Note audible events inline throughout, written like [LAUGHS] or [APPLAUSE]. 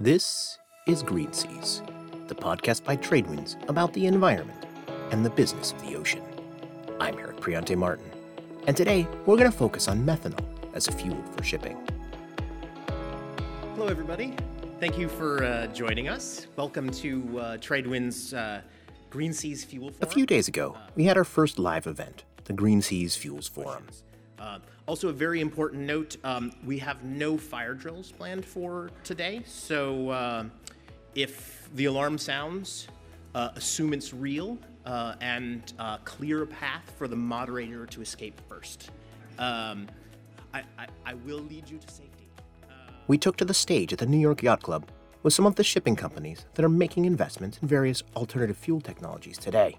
This is Green Seas, the podcast by Tradewinds about the environment and the business of the ocean. I'm Eric Priante Martin, and today we're going to focus on methanol as a fuel for shipping. Hello, everybody. Thank you for uh, joining us. Welcome to uh, Tradewinds uh, Green Seas Fuel Forum. A few days ago, we had our first live event, the Green Seas Fuels Forum. Also, a very important note um, we have no fire drills planned for today. So, uh, if the alarm sounds, uh, assume it's real uh, and uh, clear a path for the moderator to escape first. Um, I, I, I, will lead you to safety. Uh, we took to the stage at the New York Yacht Club with some of the shipping companies that are making investments in various alternative fuel technologies today.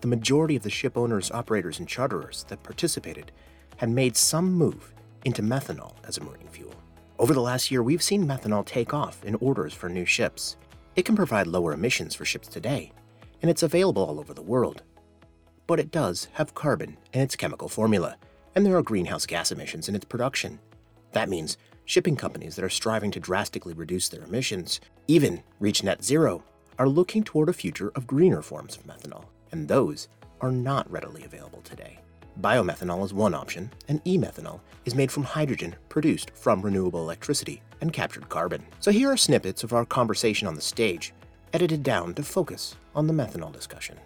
The majority of the ship owners, operators, and charterers that participated had made some move into methanol as a marine fuel. Over the last year, we've seen methanol take off in orders for new ships. It can provide lower emissions for ships today, and it's available all over the world. But it does have carbon in its chemical formula, and there are greenhouse gas emissions in its production. That means shipping companies that are striving to drastically reduce their emissions, even reach net zero, are looking toward a future of greener forms of methanol, and those are not readily available today. Biomethanol is one option, and e-methanol is made from hydrogen produced from renewable electricity and captured carbon. So here are snippets of our conversation on the stage, edited down to focus on the methanol discussion.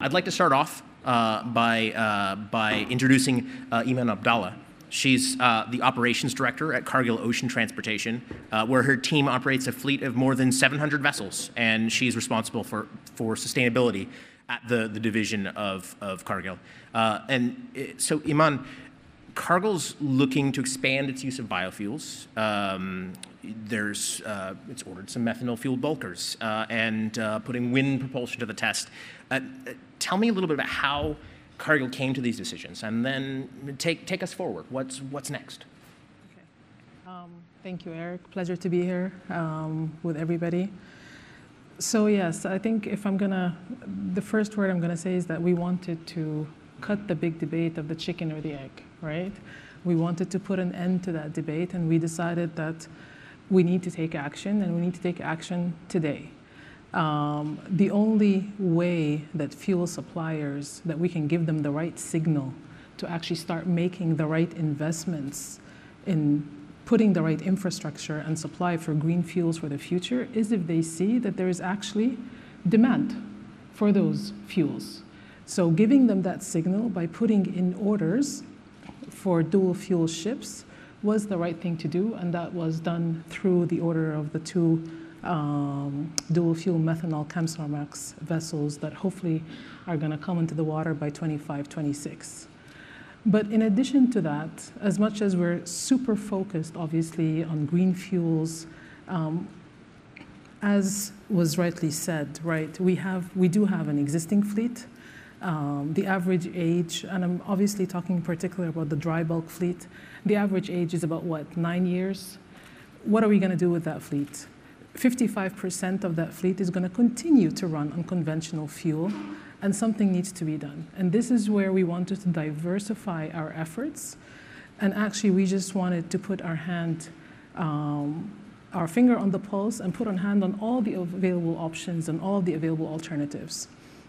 I'd like to start off uh, by, uh, by introducing uh, Eman Abdalla. She's uh, the operations director at Cargill Ocean Transportation, uh, where her team operates a fleet of more than 700 vessels, and she's responsible for, for sustainability at the, the division of, of Cargill. Uh, and it, so, Eman, Cargill's looking to expand its use of biofuels. Um, there's uh, it's ordered some methanol fueled bulkers uh, and uh, putting wind propulsion to the test. Uh, tell me a little bit about how Cargill came to these decisions, and then take, take us forward. What's, what's next? Okay. Um, thank you, Eric. Pleasure to be here um, with everybody. So, yes, I think if I'm going to, the first word I'm going to say is that we wanted to cut the big debate of the chicken or the egg, right? We wanted to put an end to that debate, and we decided that we need to take action, and we need to take action today. Um, the only way that fuel suppliers, that we can give them the right signal to actually start making the right investments in putting the right infrastructure and supply for green fuels for the future is if they see that there is actually demand for those fuels. So giving them that signal by putting in orders for dual fuel ships was the right thing to do, and that was done through the order of the two um, dual fuel methanol Kamsarmax vessels that hopefully are going to come into the water by 25, 26. But in addition to that, as much as we're super focused, obviously, on green fuels, um, as was rightly said, right, we, have, we do have an existing fleet. Um, the average age, and I'm obviously talking in particular about the dry bulk fleet, the average age is about what, nine years? What are we going to do with that fleet? 55% of that fleet is going to continue to run on conventional fuel, and something needs to be done. And this is where we wanted to diversify our efforts. And actually, we just wanted to put our hand, um, our finger on the pulse, and put our hand on all the available options and all the available alternatives.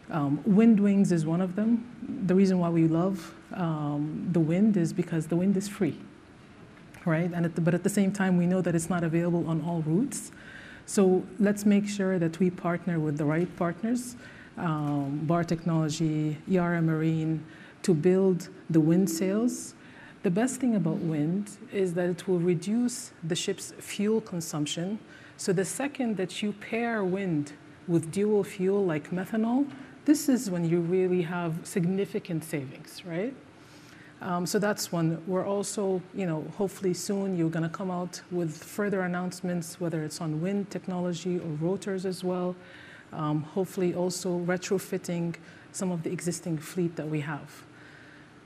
Um, wind wings is one of them. The reason why we love um, the wind is because the wind is free, right? And at the, but at the same time, we know that it's not available on all routes. So let's make sure that we partner with the right partners, um, Bar Technology, Yara Marine, to build the wind sails. The best thing about wind is that it will reduce the ship's fuel consumption. So the second that you pair wind with dual fuel like methanol, this is when you really have significant savings, right? Um, so that's one. We're also, you know, hopefully soon you're going to come out with further announcements, whether it's on wind technology or rotors as well. Um, hopefully also retrofitting some of the existing fleet that we have.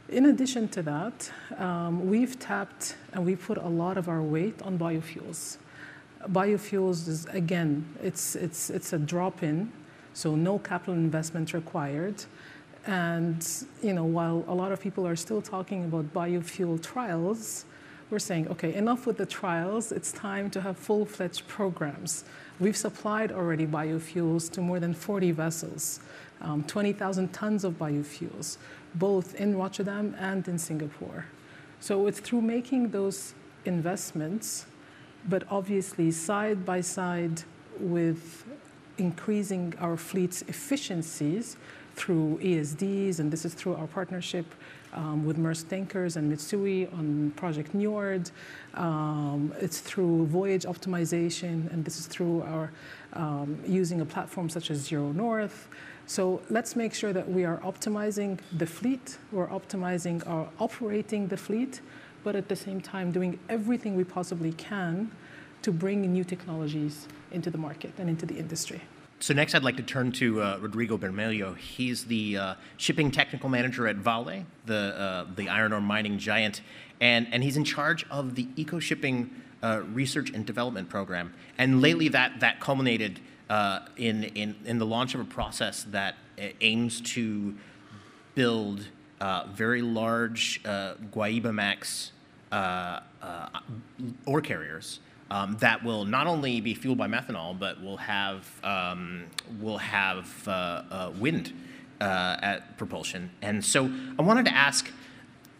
In addition to that, um, we've tapped and we put a lot of our weight on biofuels. Biofuels is, again, it's, it's, it's a drop in, so no capital investment required. And you know, while a lot of people are still talking about biofuel trials, we're saying, okay, enough with the trials. It's time to have full-fledged programs. We've supplied already biofuels to more than 40 vessels, um, 20,000 tons of biofuels, both in Rotterdam and in Singapore. So it's through making those investments, but obviously side by side with increasing our fleet's efficiencies through ESDs, and this is through our partnership um, with Maersk Tankers and Mitsui on Project Njord. Um, it's through voyage optimization, and this is through our um, using a platform such as ZeroNorth. So let's make sure that we are optimizing the fleet, we're optimizing our operating the fleet, but at the same time doing everything we possibly can to bring new technologies into the market and into the industry. So next, I'd like to turn to uh, Rodrigo Bermelho. He's the uh, shipping technical manager at Vale, the uh, the iron ore mining giant, and and he's in charge of the eco shipping uh, research and development program. And lately, that that culminated uh, in in in the launch of a process that uh, aims to build very large Guaibamax ore carriers um, that will not only be fueled by methanol, but will have um, will have uh, uh, wind uh, at propulsion. And so, I wanted to ask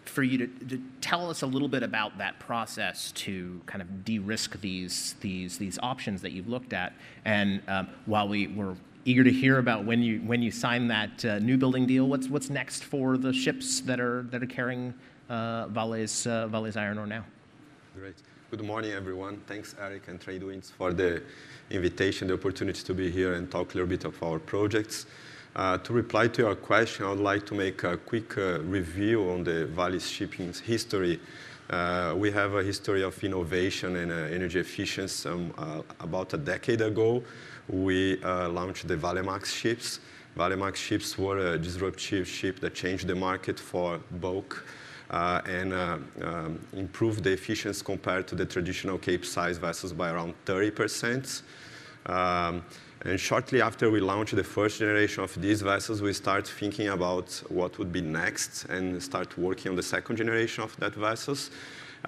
for you to, to, tell us a little bit about that process to kind of de-risk these these these options that you've looked at. And um, while we were eager to hear about when you when you sign that uh, new building deal, what's what's next for the ships that are that are carrying uh, Vale's uh, Vale's iron ore now? Great. Good morning, everyone. Thanks, Eric and Tradewinds, for the invitation, the opportunity to be here and talk a little bit of our projects. Uh, to reply to your question, I would like to make a quick uh, review on the Vale Shipping's history. Uh, we have a history of innovation and energy efficiency. Um, about a decade ago, we launched the Valemax ships. Valemax ships were a disruptive ship that changed the market for bulk and uh, um, improve the efficiency compared to the traditional Cape-size vessels by around 30%. Um, and shortly after we launched the first generation of these vessels, we start thinking about what would be next and start working on the second generation of that vessels.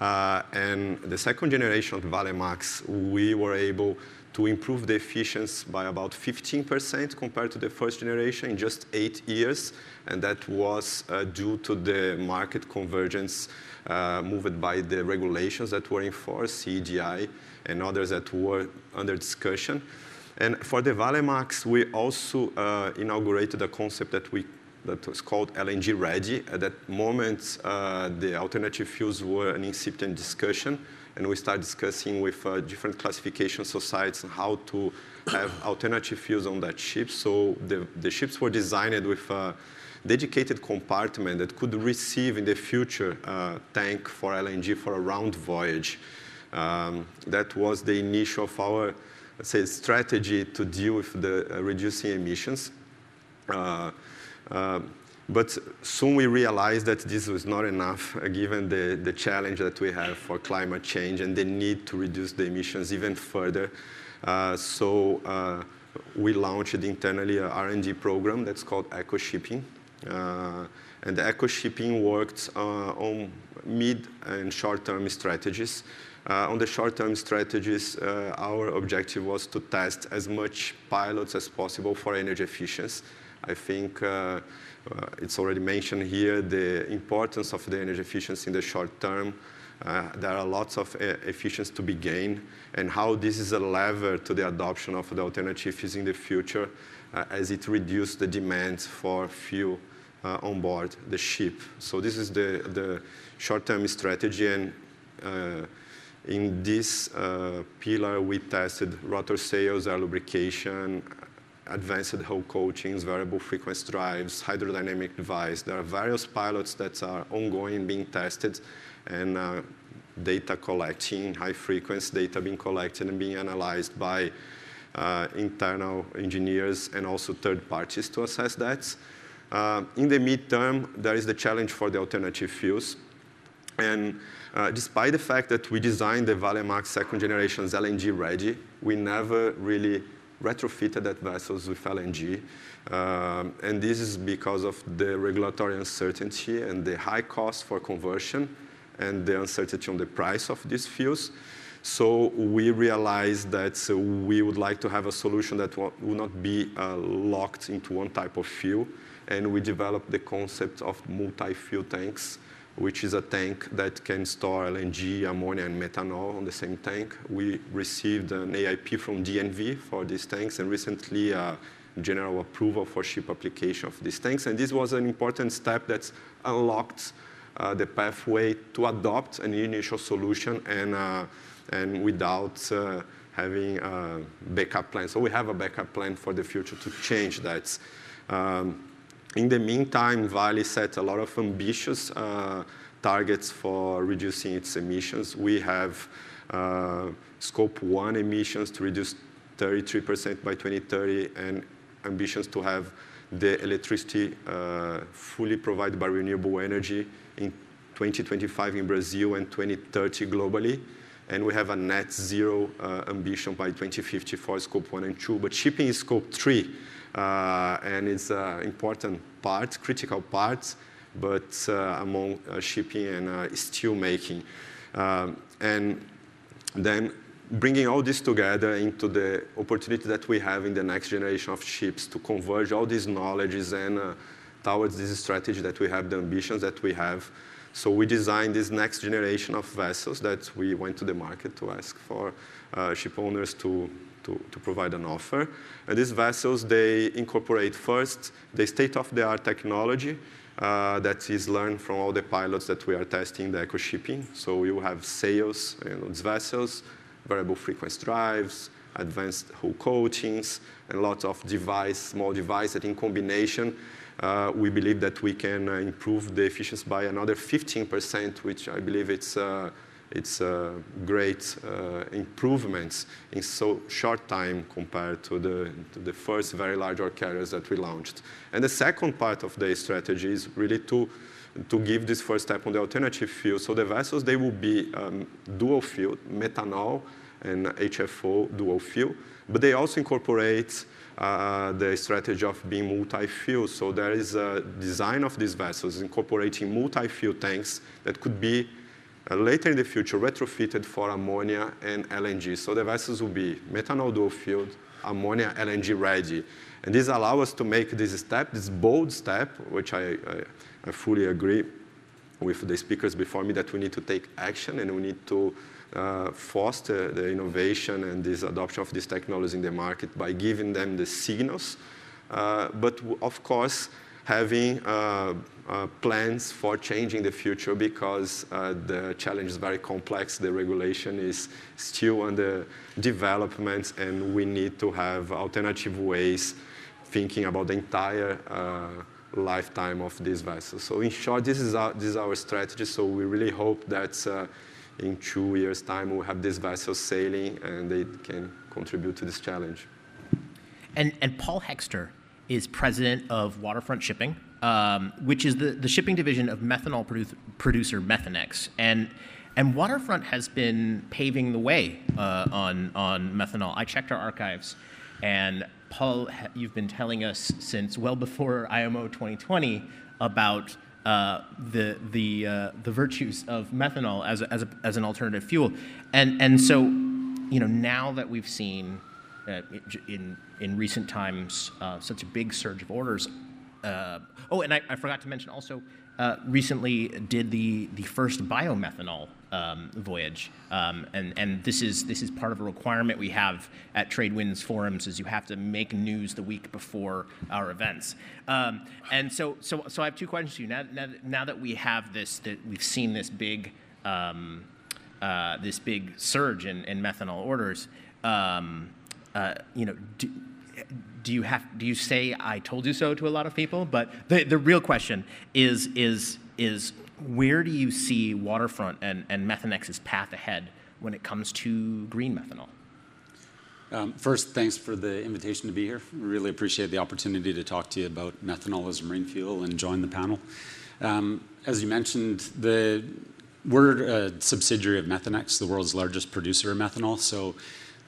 Uh, and the second generation of Valemax, we were able to improve the efficiency by about 15% compared to the first generation in just eight years and that was uh, due to the market convergence uh, moved by the regulations that were enforced, force, EEDI, and others that were under discussion. And for the Valemax, we also uh, inaugurated a concept that we that was called LNG ready. At that moment, uh, the alternative fuels were an incipient discussion, and we started discussing with uh, different classification societies how to have alternative fuels on that ship. So the, the ships were designed with a dedicated compartment that could receive in the future uh, tank for LNG for a round voyage. Um, that was the initial of our say, strategy to deal with the uh, reducing emissions. Uh, uh, but soon we realized that this was not enough, uh, given the, the challenge that we have for climate change and the need to reduce the emissions even further. Uh, so uh, we launched internally a R&D program that's called Eco Shipping, uh, and the eco shipping worked uh, on mid and short-term strategies. Uh, on the short-term strategies, our objective was to test as much pilots as possible for energy efficiency. I think it's already mentioned here the importance of the energy efficiency in the short term. Uh, there are lots of efficiency to be gained, and how this is a lever to the adoption of the alternative fuels in the future uh, as it reduces the demand for fuel uh, on board the ship. So this is the, the short-term strategy, and uh, in this pillar, we tested rotor sails, air lubrication, advanced hull coatings, variable frequency drives, hydrodynamic device. There are various pilots that are ongoing being tested and uh, data collecting, high frequency data being collected and being analyzed by uh, internal engineers and also third parties to assess that. Uh, in the midterm, there is the challenge for the alternative fuels. And uh, despite the fact that we designed the Valemax second generation LNG ready, we never really retrofitted that vessels with LNG. Um, and this is because of the regulatory uncertainty and the high cost for conversion and the uncertainty on the price of these fuels. So we realized that uh, we would like to have a solution that would not be uh, locked into one type of fuel. And we developed the concept of multi-fuel tanks, which is a tank that can store LNG, ammonia, and methanol on the same tank. We received an AIP from DNV for these tanks, and recently uh, general approval for ship application of these tanks. And this was an important step that unlocked uh, the pathway to adopt an initial solution and, uh, and without uh, having a backup plan. So we have a backup plan for the future to change that. Um, in the meantime, Vale set a lot of ambitious uh, targets for reducing its emissions. We have uh, scope one emissions to reduce 33% by 2030 and ambitions to have the electricity uh, fully provided by renewable energy in 2025 in Brazil and 2030 globally. And we have a net zero ambition by 2050 for scope one and two. But shipping is scope three, uh, and it's an important part, critical part, but uh, among uh, shipping and uh, steel making. And then bringing all this together into the opportunity that we have in the next generation of ships to converge all these knowledges and uh, towards this strategy that we have, the ambitions that we have. So we designed this next generation of vessels that we went to the market to ask for uh, ship owners to, to, to, provide an offer. And these vessels, they incorporate first the state-of-the-art technology uh, that is learned from all the pilots that we are testing the eco shipping. So you have sails in these vessels, variable frequency drives, advanced hull coatings, and lots of device, small devices that in combination, uh, we believe that we can uh, improve the efficiency by another 15%, which I believe it's, uh, it's a great uh, improvements in so short time compared to the, to the first very large carriers that we launched. And the second part of the strategy is really to to give this first step on the alternative fuel. So the vessels, they will be um, dual fuel, methanol and HFO dual fuel, but they also incorporate uh, the strategy of being multi-fuel. So there is a design of these vessels incorporating multi-fuel tanks that could be uh, later in the future retrofitted for ammonia and LNG. So the will be methanol dual fueled, ammonia LNG ready. And this allows us to make this step, this bold step, which I, I, I fully agree with the speakers before me that we need to take action and we need to uh, foster the innovation and this adoption of this technology in the market by giving them the signals, uh, but of course having uh, uh plans for changing the future because uh, the challenge is very complex. The regulation is still under development, and we need to have alternative ways thinking about the entire uh, lifetime of these vessels. So in short, this is our, this is our strategy. So we really hope that in two years' time, we'll have these vessels sailing and they can contribute to this challenge. And, and Paul Hexter is president of Waterfront Shipping, um, which is the, the shipping division of methanol produ- producer Methanex. And, and Waterfront has been paving the way uh, on, on methanol. I checked our archives, and Paul, you've been telling us since well before IMO 2020 about uh, the the uh, the virtues of methanol as a, as, a, as an alternative fuel, and and so, you know, now that we've seen uh, in in recent times uh, such a big surge of orders. Uh, oh, and I, I, forgot to mention also, recently did the the first biomethanol um, voyage, um, and and this is this is part of a requirement we have at Tradewinds forums is you have to make news the week before our events, um, and so so so I have two questions to you now. Now, now that we have this, that we've seen this big um, uh, this big surge in, in methanol orders, um, uh, you know. Do, do you have do you say I told you so to a lot of people? But the, the real question is is is where do you see Waterfront and, and Methanex's path ahead when it comes to green methanol? Um, first, thanks for the invitation to be here. Really appreciate the opportunity to talk to you about methanol as a marine fuel and join the panel. Um, as you mentioned, the, we're a subsidiary of Methanex, the world's largest producer of methanol. So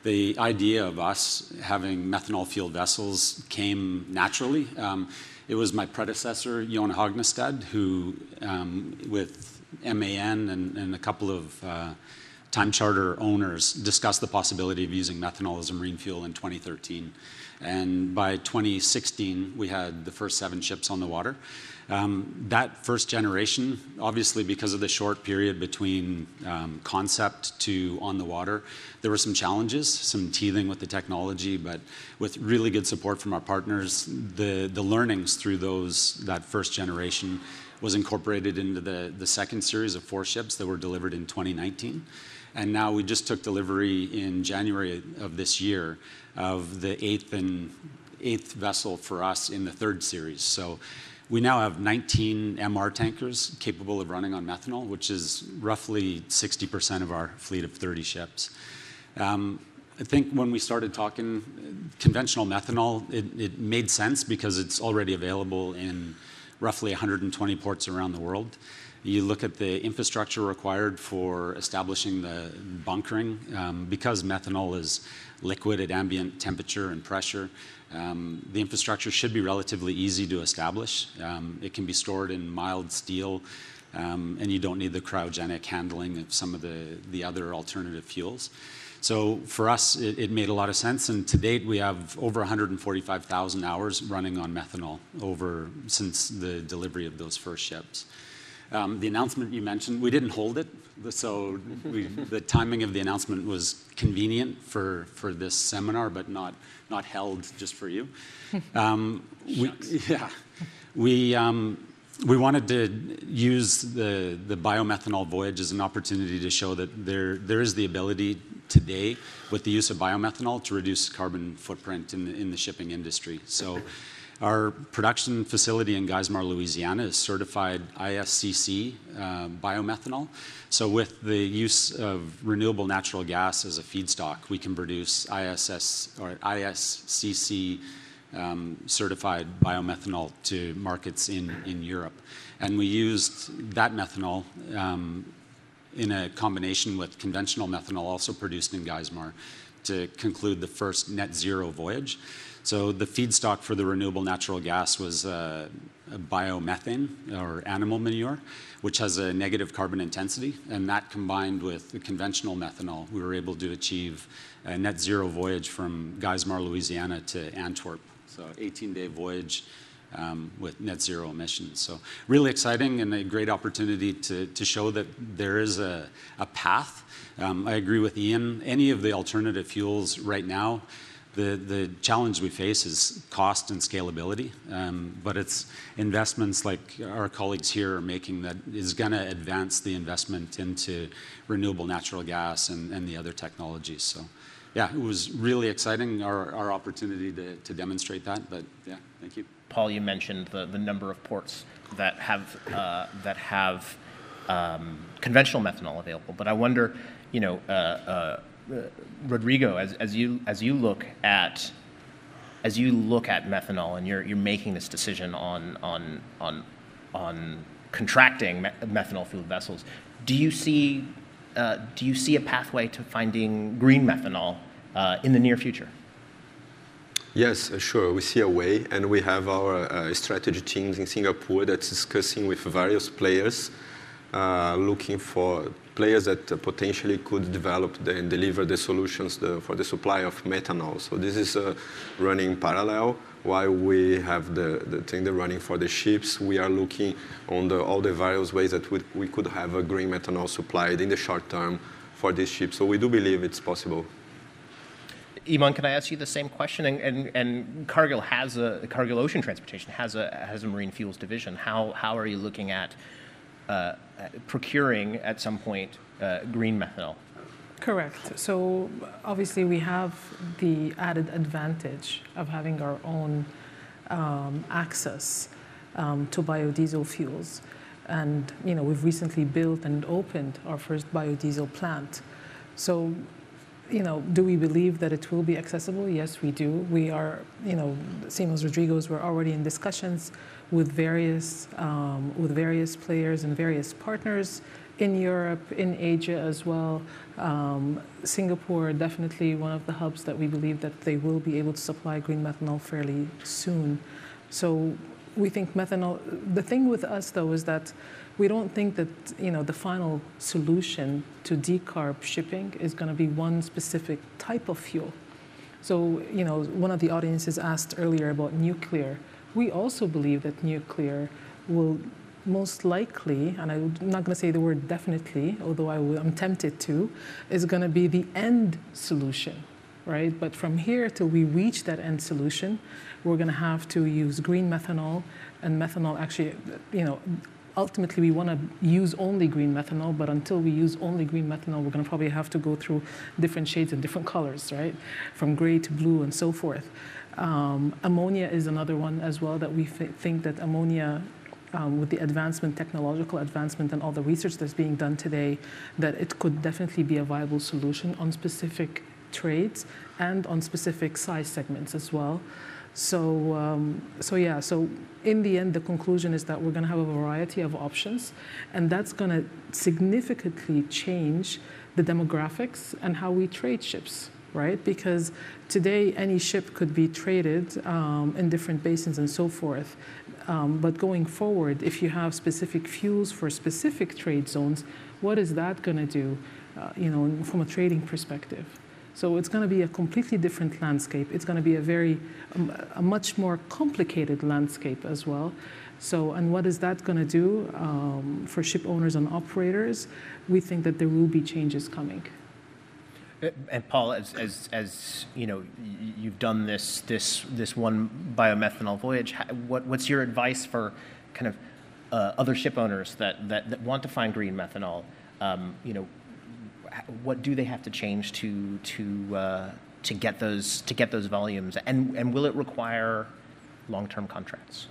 the idea of us having methanol fueled vessels came naturally. Um, it was my predecessor, Jon Hognestad, who, um, with MAN and, and a couple of uh, time charter owners discussed the possibility of using methanol as a marine fuel in 2013. And by 2016, we had the first seven ships on the water. Um, that first generation, obviously, because of the short period between um, concept to on the water, there were some challenges, some teething with the technology, but with really good support from our partners, the, learnings through those that first generation was incorporated into the, the second series of four ships that were delivered in 2019. And now we just took delivery in January of this year of the eighth and eighth vessel for us in the third series. So we now have 19 MR tankers capable of running on methanol, which is roughly 60% of our fleet of 30 ships. Um, I think when we started talking conventional methanol, it, it, made sense because it's already available in roughly 120 ports around the world. You look at the infrastructure required for establishing the bunkering, um, because methanol is liquid at ambient temperature and pressure. Um, the infrastructure should be relatively easy to establish. Um, it can be stored in mild steel, um, and you don't need the cryogenic handling of some of the, the other alternative fuels. So for us, it, it, made a lot of sense. And to date, we have over 145,000 hours running on methanol over since the delivery of those first ships. Um, the announcement you mentioned, we didn't hold it, so we, the timing of the announcement was convenient for, for this seminar, but not, not held just for you. [LAUGHS] Um, we, yeah, we, um, we wanted to use the, the biomethanol voyage as an opportunity to show that there, there is the ability today with the use of biomethanol to reduce carbon footprint in the, in the shipping industry. So our production facility in Geismar, Louisiana is certified ISCC uh, biomethanol. So with the use of renewable natural gas as a feedstock, we can produce ISS or ISCC um, certified biomethanol to markets in, in Europe. And we used that methanol um, in a combination with conventional methanol also produced in Geismar to conclude the first net zero voyage. So the feedstock for the renewable natural gas was uh, biomethane or animal manure, which has a negative carbon intensity. And that combined with the conventional methanol, we were able to achieve a net zero voyage from Geismar, Louisiana to Antwerp. So 18 day voyage um, with net zero emissions. So really exciting and a great opportunity to, to show that there is a, a path. Um, I agree with Ian. Any of the alternative fuels right now the, the challenge we face is cost and scalability, um, but it's investments like our colleagues here are making that is going to advance the investment into renewable natural gas and, and the other technologies. So, yeah, it was really exciting, our, our opportunity to, to demonstrate that, but yeah, thank you. Paul, you mentioned the, the number of ports that have, uh, that have um, conventional methanol available, but I wonder, you know, uh, uh, Rodrigo, as, as you as you look at as you look at methanol and you're you're making this decision on on on on contracting me- methanol fueled vessels, do you see uh, do you see a pathway to finding green methanol uh, in the near future? Yes, uh, sure. We see a way, and we have our uh, strategy teams in Singapore that's discussing with various players, uh, looking for players that potentially could develop and deliver the solutions for the supply of methanol. So this is uh, running parallel. While we have the, the thing the running for the ships, we are looking on the, all the various ways that we, we could have a green methanol supplied in the short term for these ships. So we do believe it's possible. Eman, can I ask you the same question? And, and, and, Cargill has a Cargill Ocean Transportation has a has a marine fuels division. How how are you looking at uh, procuring at some point uh, green methanol. Correct. So obviously we have the added advantage of having our own um, access um, to biodiesel fuels. And you know, we've recently built and opened our first biodiesel plant. So, you know, do we believe that it will be accessible? Yes, we do. We are, you know, Siemens Rodriguez, we're already in discussions with various, um, with various players and various partners in Europe, in Asia as well. Um, Singapore, definitely one of the hubs that we believe that they will be able to supply green methanol fairly soon. So we think methanol, the thing with us though is that we don't think that you know the final solution to decarb shipping is going to be one specific type of fuel. So you know, one of the audiences asked earlier about nuclear. We also believe that nuclear will most likely, and I'm not going to say the word definitely, although I am tempted to, is going to be the end solution, right? But from here till we reach that end solution, we're going to have to use green methanol, and methanol actually, you know, ultimately we want to use only green methanol, but until we use only green methanol, we're going to probably have to go through different shades and different colors, right? From gray to blue and so forth. Um, ammonia is another one as well that we think that ammonia um, with the advancement, technological advancement, and all the research that's being done today, that it could definitely be a viable solution on specific trades and on specific size segments as well. So, um, so yeah, so in the end, the conclusion is that we're going to have a variety of options, and that's going to significantly change the demographics and how we trade ships, right? Because today, any ship could be traded um, in different basins and so forth. Um, but going forward, if you have specific fuels for specific trade zones, what is that going to do, uh, you know, from a trading perspective? So it's going to be a completely different landscape. It's going to be a very, um, a much more complicated landscape as well. So, and what is that going to do um, for ship owners and operators? We think that there will be changes coming. And Paul, as, as, as you know, you've done this this this one biomethanol voyage. What, what's your advice for kind of uh, other ship owners that, that, that want to find green methanol? Um, you know, what do they have to change to to uh, to get those to get those volumes, and and will it require long-term contracts?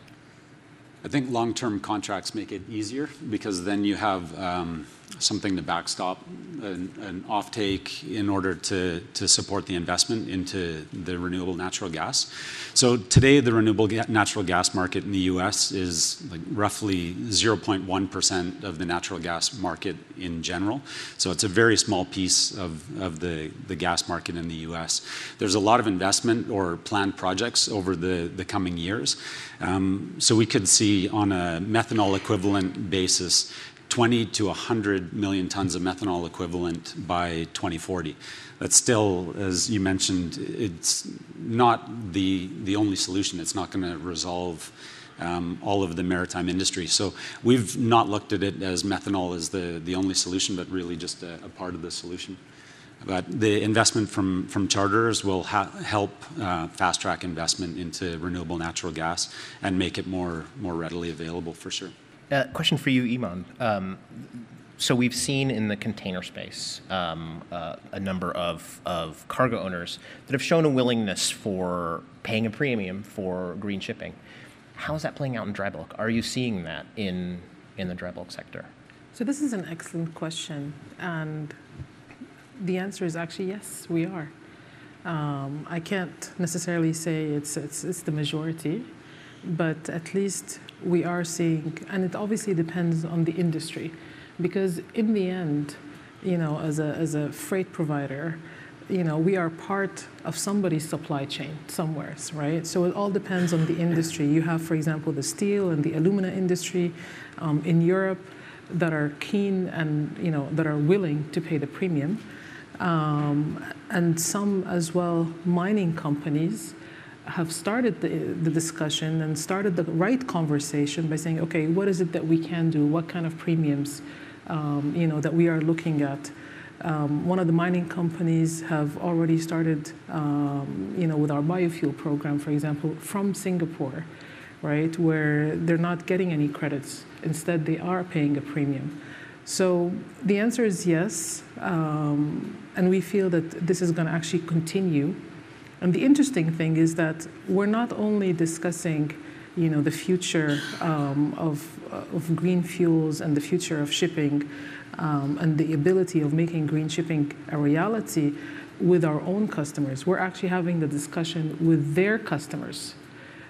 I think long-term contracts make it easier because then you have um, something to backstop an, an offtake in order to, to support the investment into the renewable natural gas. So today, the renewable ga- natural gas market in the U.S. is like roughly 0.1% of the natural gas market in general. So it's a very small piece of, of the, the gas market in the U.S. There's a lot of investment or planned projects over the, the coming years. Um, so we could see on a methanol equivalent basis 20 to 100 million tons of methanol equivalent by 2040. That's still, as you mentioned, it's not the, the only solution. It's not going to resolve um, all of the maritime industry. So we've not looked at it as methanol as the, the only solution, but really just a, a part of the solution. But the investment from, from charters will help uh, fast track investment into renewable natural gas and make it more, more readily available for sure. Uh, question for you, Eman. Um, so we've seen in the container space um, uh, a number of, of cargo owners that have shown a willingness for paying a premium for green shipping. How is that playing out in dry bulk? Are you seeing that in, in the dry bulk sector? So this is an excellent question, and the answer is actually yes, we are. Um, I can't necessarily say it's, it's, it's the majority, but at least we are seeing, and it obviously depends on the industry, because in the end, you know, as a, as a freight provider, you know, we are part of somebody's supply chain somewhere, right? So it all depends on the industry. You have, for example, the steel and the alumina industry um, in Europe that are keen and, you know, that are willing to pay the premium. Um, and some as well mining companies have started the, the, discussion and started the right conversation by saying, okay, what is it that we can do? What kind of premiums, um, you know, that we are looking at? Um, one of the mining companies have already started, um, you know, with our biofuel program, for example, from Singapore, right, where they're not getting any credits. Instead, they are paying a premium. So the answer is yes, um, and we feel that this is going to actually continue and the interesting thing is that we're not only discussing you know, the future um, of, of green fuels and the future of shipping um, and the ability of making green shipping a reality with our own customers. We're actually having the discussion with their customers.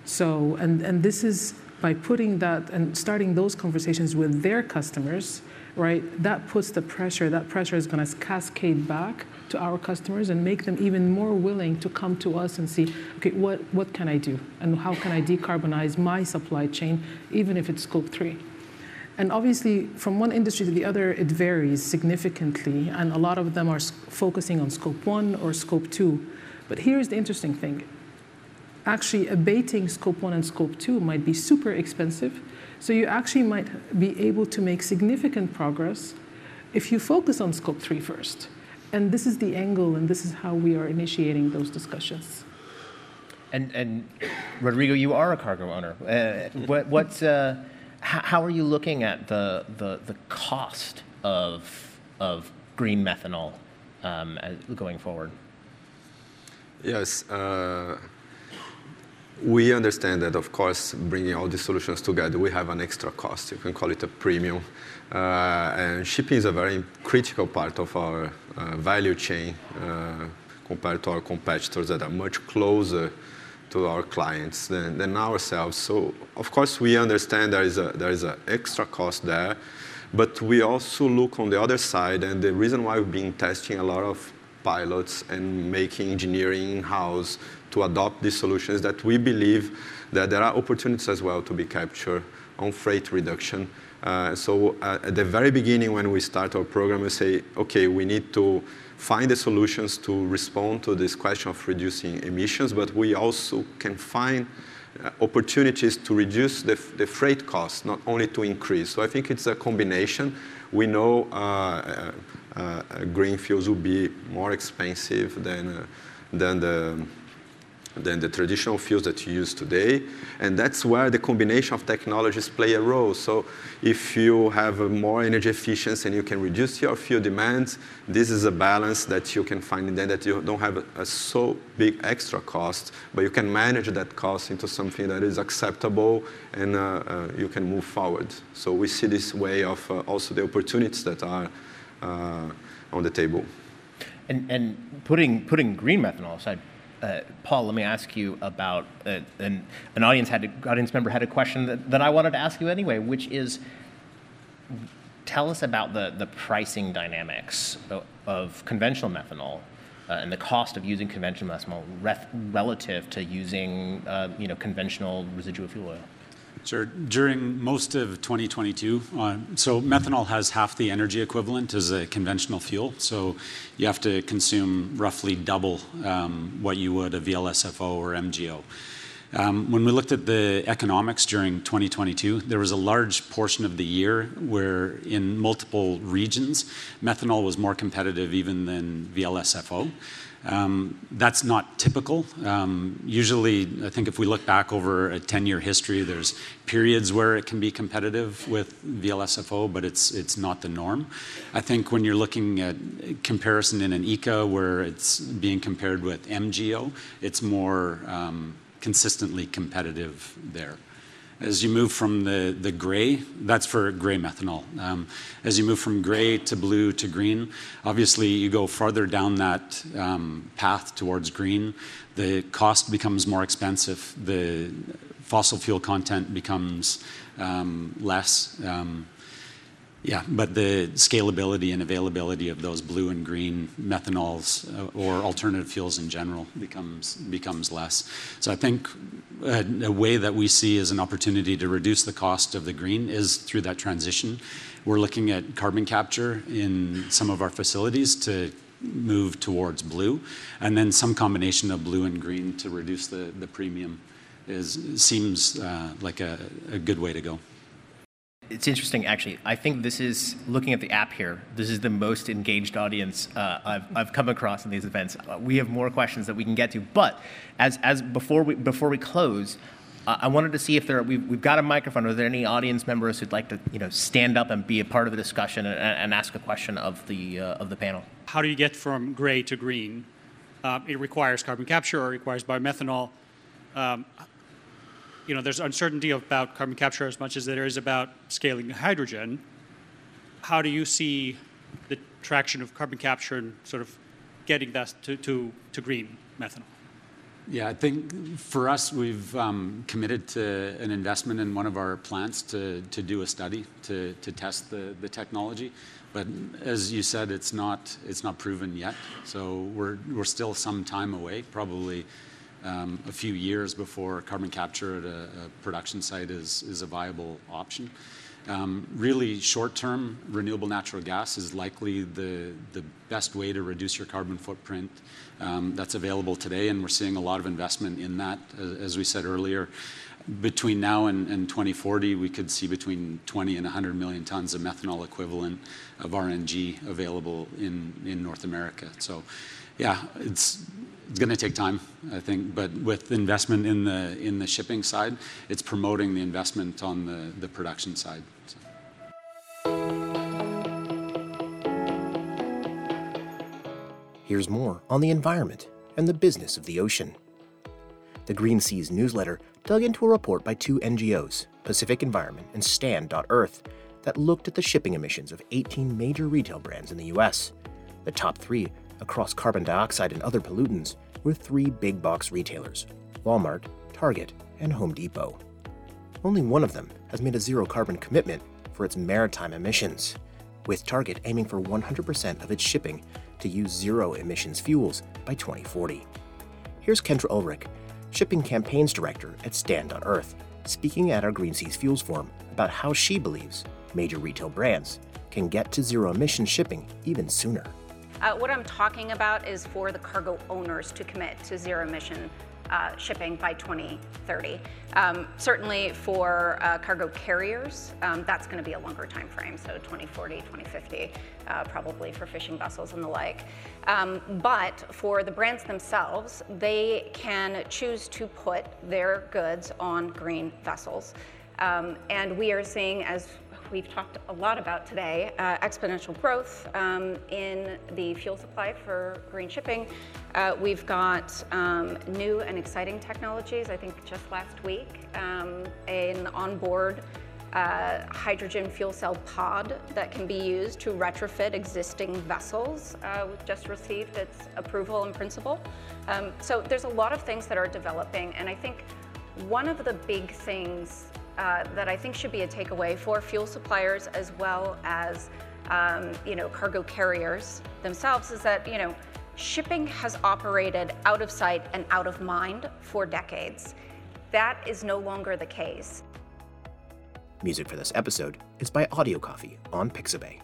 So, and, and this is by putting that and starting those conversations with their customers, right? That puts the pressure, that pressure is going to cascade back to our customers and make them even more willing to come to us and see, okay, what, what can I do? And how can I decarbonize my supply chain, even if it's scope three? And obviously, from one industry to the other, it varies significantly, and a lot of them are focusing on scope one or scope two. But here's the interesting thing actually, abating scope one and scope two might be super expensive. So you actually might be able to make significant progress if you focus on scope three first. And this is the angle, and this is how we are initiating those discussions. And, and Rodrigo, you are a cargo owner. Uh, what, what's, uh, how are you looking at the, the, the cost of, of green methanol um, going forward? Yes. Uh, we understand that, of course, bringing all these solutions together, we have an extra cost. You can call it a premium. Uh, and shipping is a very critical part of our uh, value chain uh, compared to our competitors that are much closer to our clients than, ourselves. So, of course, we understand there is a there is an extra cost there, but we also look on the other side, and the reason why we've been testing a lot of pilots and making engineering in-house to adopt these solutions that we believe that there are opportunities as well to be captured on freight reduction. Uh, so uh, at the very beginning when we start our program, we say, okay, we need to find the solutions to respond to this question of reducing emissions, but we also can find uh, opportunities to reduce the, the freight costs, not only to increase. So I think it's a combination. We know green fuels will be more expensive than, than the than the traditional fuels that you use today. And that's where the combination of technologies play a role. So if you have more energy efficiency and you can reduce your fuel demands, this is a balance that you can find in there that you don't have a, a so big extra cost, but you can manage that cost into something that is acceptable and uh, uh, you can move forward. So we see this way of uh, also the opportunities that are uh, on the table. And, and putting, putting green methanol aside, uh, Paul, let me ask you about uh, an, an audience had audience member had a question that, that I wanted to ask you anyway, which is tell us about the, the pricing dynamics of, of conventional methanol uh, and the cost of using conventional methanol ref, relative to using uh, you know conventional residual fuel oil. Sure. During most of 2022, uh, so methanol has half the energy equivalent as a conventional fuel. So you have to consume roughly double um, what you would a VLSFO or MGO. Um, when we looked at the economics during 2022, there was a large portion of the year where in multiple regions, methanol was more competitive even than VLSFO. Um, that's not typical. Um, usually, I think if we look back over a 10-year history, there's periods where it can be competitive with VLSFO, but it's it's not the norm. I think when you're looking at comparison in an ECA where it's being compared with MGO, it's more um, consistently competitive there. As you move from the, the gray, that's for gray methanol. Um, as you move from gray to blue to green, obviously you go farther down that um, path towards green, the cost becomes more expensive, the fossil fuel content becomes um, less. Um, yeah, but the scalability and availability of those blue and green methanols uh, or alternative fuels in general becomes becomes less. So I think a, a, way that we see as an opportunity to reduce the cost of the green is through that transition. We're looking at carbon capture in some of our facilities to move towards blue, and then some combination of blue and green to reduce the, premium is seems uh, like a good way to go it's interesting, actually. I think this is looking at the app here. This is the most engaged audience uh, I've, I've come across in these events. Uh, we have more questions that we can get to, but as as before we before we close, uh, I wanted to see if there we've, we've got a microphone. Are there any audience members who'd like to you know stand up and be a part of the discussion and, and ask a question of the uh, of the panel? How do you get from gray to green? Uh, it requires carbon capture or it requires biomethanol. Um, you know, there's uncertainty about carbon capture as much as there is about scaling hydrogen. How do you see the traction of carbon capture and sort of getting that to, to, to green methanol? Yeah, I think for us, we've um, committed to an investment in one of our plants to, to do a study to, to test the, the technology. But as you said, it's not, it's not proven yet. So we're, we're still some time away, probably um, a few years before carbon capture at a, a production site is, is a viable option. Um, really, short term, renewable natural gas is likely the, the best way to reduce your carbon footprint um, that's available today, and we're seeing a lot of investment in that. As, as we said earlier, between now and, and, 2040, we could see between 20 and 100 million tons of methanol equivalent of RNG available in, in North America. So, yeah, it's it's going to take time, I think, but with investment in the in the shipping side, it's promoting the investment on the, the production side. So. Here's more on the environment and the business of the ocean. The Green Seas newsletter dug into a report by two NGOs, Pacific Environment and Stand.Earth, that looked at the shipping emissions of 18 major retail brands in the US. The top three across carbon dioxide and other pollutants were three big box retailers Walmart, Target, and Home Depot. Only one of them has made a zero carbon commitment for its maritime emissions, with Target aiming for 100% of its shipping to use zero emissions fuels by 2040. Here's Kendra Ulrich, Shipping Campaigns Director at Stand.Earth, speaking at our Green Seas Fuels Forum about how she believes major retail brands can get to zero emission shipping even sooner. Uh, what I'm talking about is for the cargo owners to commit to zero emission uh, shipping by 2030. Um, certainly for uh, cargo carriers, um, that's going to be a longer time frame, so 2040, 2050, uh, probably for fishing vessels and the like. Um, but for the brands themselves, they can choose to put their goods on green vessels. Um, and we are seeing, as we've talked a lot about today, uh, exponential growth um, in the fuel supply for green shipping. Uh, we've got um, new and exciting technologies. I think just last week, um, an onboard uh, hydrogen fuel cell pod that can be used to retrofit existing vessels. Uh, we've just received its approval in principle. Um, so there's a lot of things that are developing, and I think one of the big things uh, that I think should be a takeaway for fuel suppliers as well as um, you know cargo carriers themselves is that you know shipping has operated out of sight and out of mind for decades. That is no longer the case. Music for this episode is by Audio Coffee on Pixabay.